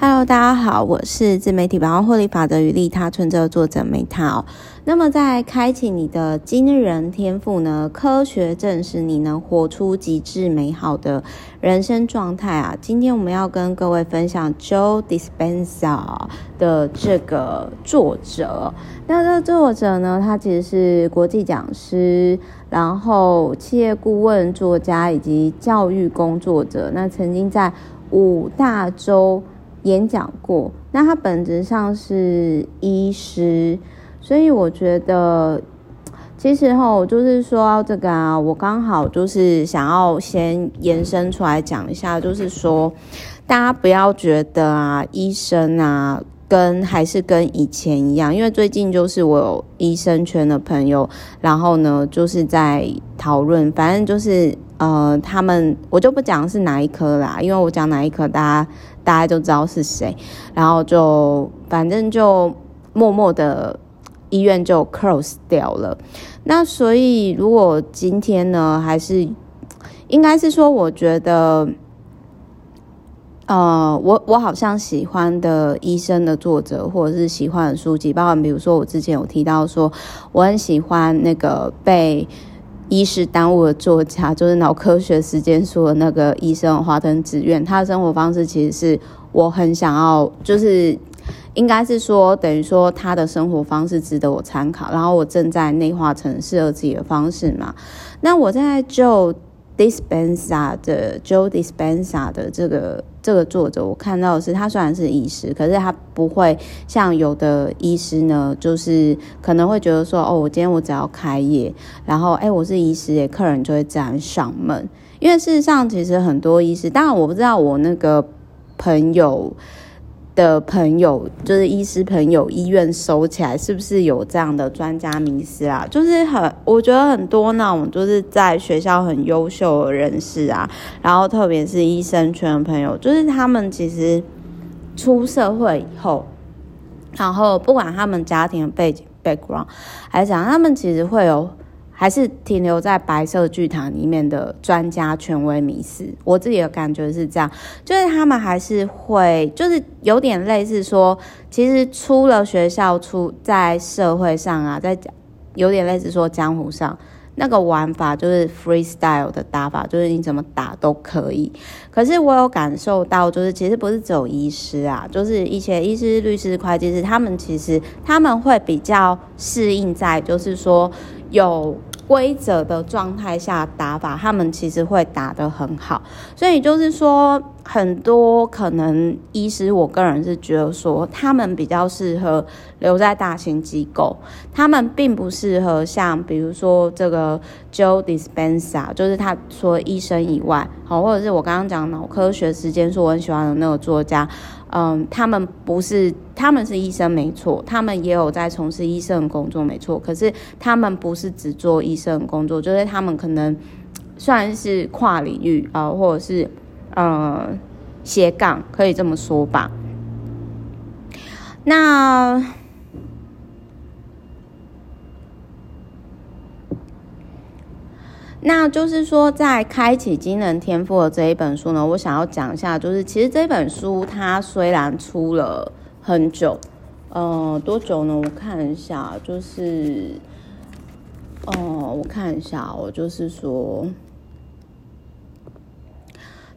Hello，大家好，我是自媒体百万获利法则与利他存折作者梅塔。那么，在开启你的惊人天赋呢？科学证实你能活出极致美好的人生状态啊！今天我们要跟各位分享 Joe Dispenza 的这个作者。那这个作者呢，他其实是国际讲师，然后企业顾问、作家以及教育工作者。那曾经在五大洲。演讲过，那他本质上是医师，所以我觉得，其实齁，就是说到这个啊，我刚好就是想要先延伸出来讲一下，就是说，大家不要觉得啊，医生啊，跟还是跟以前一样，因为最近就是我有医生圈的朋友，然后呢，就是在讨论，反正就是呃，他们我就不讲是哪一科啦，因为我讲哪一科，大家。大家就知道是谁，然后就反正就默默的医院就 close 掉了。那所以如果今天呢，还是应该是说，我觉得，呃，我我好像喜欢的医生的作者，或者是喜欢的书籍，包括比如说我之前有提到说，我很喜欢那个被。医师耽误的作家，就是脑科学时间说的那个医生华登子苑，他的生活方式其实是我很想要，就是应该是说等于说他的生活方式值得我参考，然后我正在内化成适合自己的方式嘛。那我在就。Dispenza 的 Joe Dispenza 的这个这个作者，我看到的是他虽然是医师，可是他不会像有的医师呢，就是可能会觉得说，哦，我今天我只要开业，然后哎，我是医师耶，客人就会自然上门。因为事实上，其实很多医师，当然我不知道我那个朋友。的朋友就是医师朋友，医院收起来是不是有这样的专家迷思啊？就是很，我觉得很多那种就是在学校很优秀的人士啊，然后特别是医生圈的朋友，就是他们其实出社会以后，然后不管他们家庭背景 background，还是讲他们其实会有。还是停留在白色巨塔里面的专家权威迷思，我自己的感觉是这样，就是他们还是会，就是有点类似说，其实出了学校，出在社会上啊，在有点类似说江湖上那个玩法，就是 freestyle 的打法，就是你怎么打都可以。可是我有感受到，就是其实不是只有医师啊，就是一些医师、律师、会计师，他们其实他们会比较适应在，就是说有。规则的状态下打法，他们其实会打得很好，所以就是说，很多可能医师，我个人是觉得说，他们比较适合留在大型机构，他们并不适合像比如说这个 Joe Dispenza，就是他说医生以外，好，或者是我刚刚讲脑科学时间说我很喜欢的那个作家。嗯，他们不是，他们是医生没错，他们也有在从事医生的工作没错，可是他们不是只做医生的工作，就是他们可能算是跨领域啊、或者是呃斜杠，可以这么说吧。那。那就是说，在开启惊人天赋的这一本书呢，我想要讲一下，就是其实这本书它虽然出了很久，呃，多久呢？我看一下，就是，哦、我看一下，我就是说，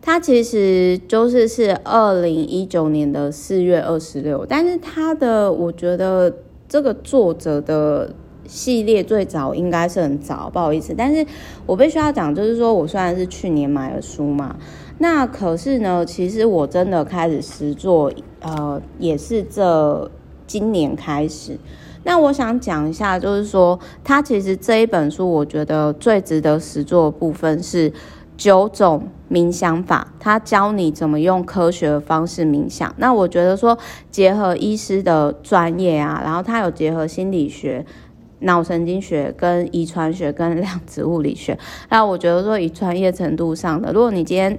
它其实就是是二零一九年的四月二十六，但是它的，我觉得这个作者的。系列最早应该是很早，不好意思，但是我必须要讲，就是说我虽然是去年买的书嘛，那可是呢，其实我真的开始实作，呃，也是这今年开始。那我想讲一下，就是说，它其实这一本书，我觉得最值得实作的部分是九种冥想法，他教你怎么用科学的方式冥想。那我觉得说，结合医师的专业啊，然后他有结合心理学。脑神经学、跟遗传学、跟量子物理学，那我觉得说以专业程度上的，如果你今天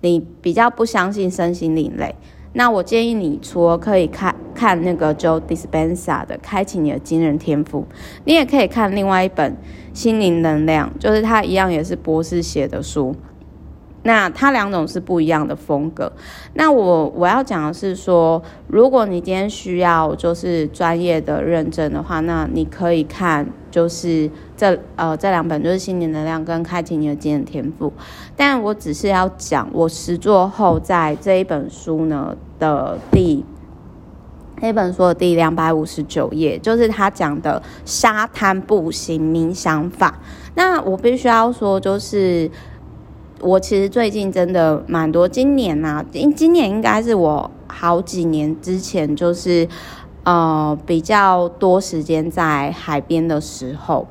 你比较不相信身心灵类，那我建议你除了可以看看那个 Joe Dispenza 的《开启你的惊人天赋》，你也可以看另外一本《心灵能量》，就是它一样也是博士写的书。那它两种是不一样的风格。那我我要讲的是说，如果你今天需要就是专业的认证的话，那你可以看就是这呃这两本，就是《心灵能量》跟《开启你的惊人天赋》。但我只是要讲我实作后在这一本书呢的第那本书的第两百五十九页，就是他讲的沙滩步行冥想法。那我必须要说，就是。我其实最近真的蛮多，今年呐、啊，今今年应该是我好几年之前，就是呃比较多时间在海边的时候。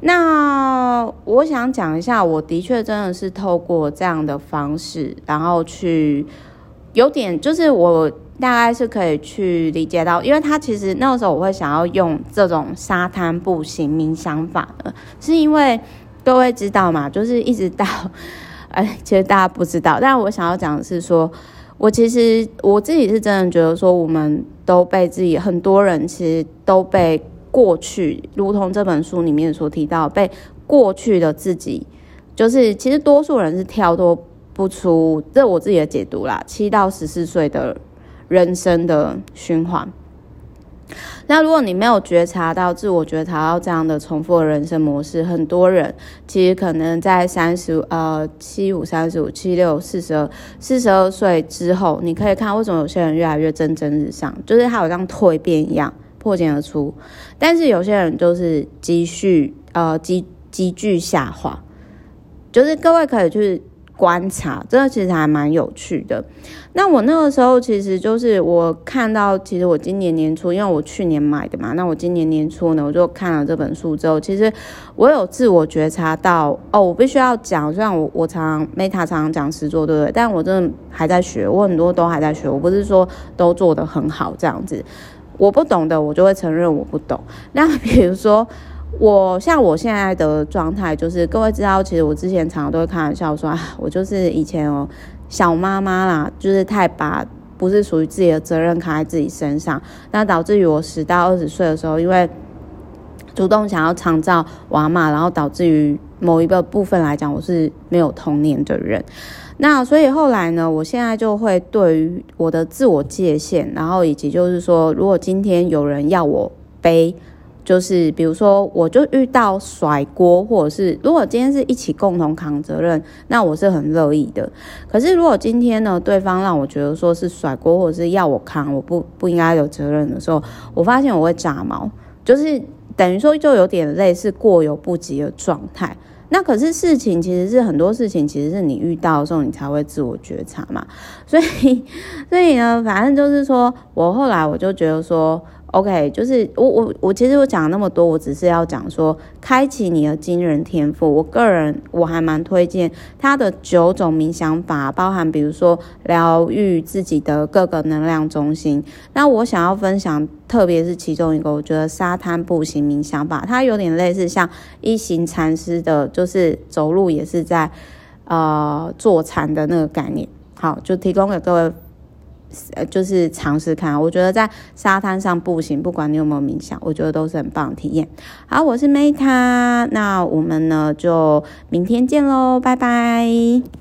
那我想讲一下，我的确真的是透过这样的方式，然后去有点，就是我大概是可以去理解到，因为他其实那个时候我会想要用这种沙滩步行冥想法的，是因为各位知道嘛，就是一直到。哎，其实大家不知道，但我想要讲的是说，我其实我自己是真的觉得说，我们都被自己很多人其实都被过去，如同这本书里面所提到，被过去的自己，就是其实多数人是跳脱不出，这我自己的解读啦，七到十四岁的人生的循环。那如果你没有觉察到自我觉察到这样的重复的人生模式，很多人其实可能在三十呃七五三十五七六四十二四十二岁之后，你可以看为什么有些人越来越蒸蒸日上，就是他好像蜕变一样破茧而出，但是有些人就是积蓄呃积积聚下滑，就是各位可以去。观察，这个其实还蛮有趣的。那我那个时候其实就是我看到，其实我今年年初，因为我去年买的嘛，那我今年年初呢，我就看了这本书之后，其实我有自我觉察到，哦，我必须要讲，虽然我我常常 Meta 常常讲实作，对不对？但我真的还在学，我很多都还在学，我不是说都做得很好这样子。我不懂的，我就会承认我不懂。那比如说。我像我现在的状态，就是各位知道，其实我之前常常都会开玩笑说，啊，我就是以前哦小妈妈啦，就是太把不是属于自己的责任扛在自己身上，那导致于我十到二十岁的时候，因为主动想要长照娃嘛，然后导致于某一个部分来讲，我是没有童年的人。那所以后来呢，我现在就会对于我的自我界限，然后以及就是说，如果今天有人要我背。就是比如说，我就遇到甩锅，或者是如果今天是一起共同扛责任，那我是很乐意的。可是如果今天呢，对方让我觉得说是甩锅，或者是要我扛，我不不应该有责任的时候，我发现我会炸毛，就是等于说就有点类似过犹不及的状态。那可是事情其实是很多事情，其实是你遇到的时候，你才会自我觉察嘛。所以，所以呢，反正就是说我后来我就觉得说。OK，就是我我我其实我讲那么多，我只是要讲说，开启你的惊人天赋。我个人我还蛮推荐他的九种冥想法，包含比如说疗愈自己的各个能量中心。那我想要分享，特别是其中一个，我觉得沙滩步行冥想法，它有点类似像一行禅师的，就是走路也是在呃坐禅的那个概念。好，就提供给各位。呃，就是尝试看，我觉得在沙滩上步行，不管你有没有冥想，我觉得都是很棒的体验。好，我是 Meta，那我们呢就明天见喽，拜拜。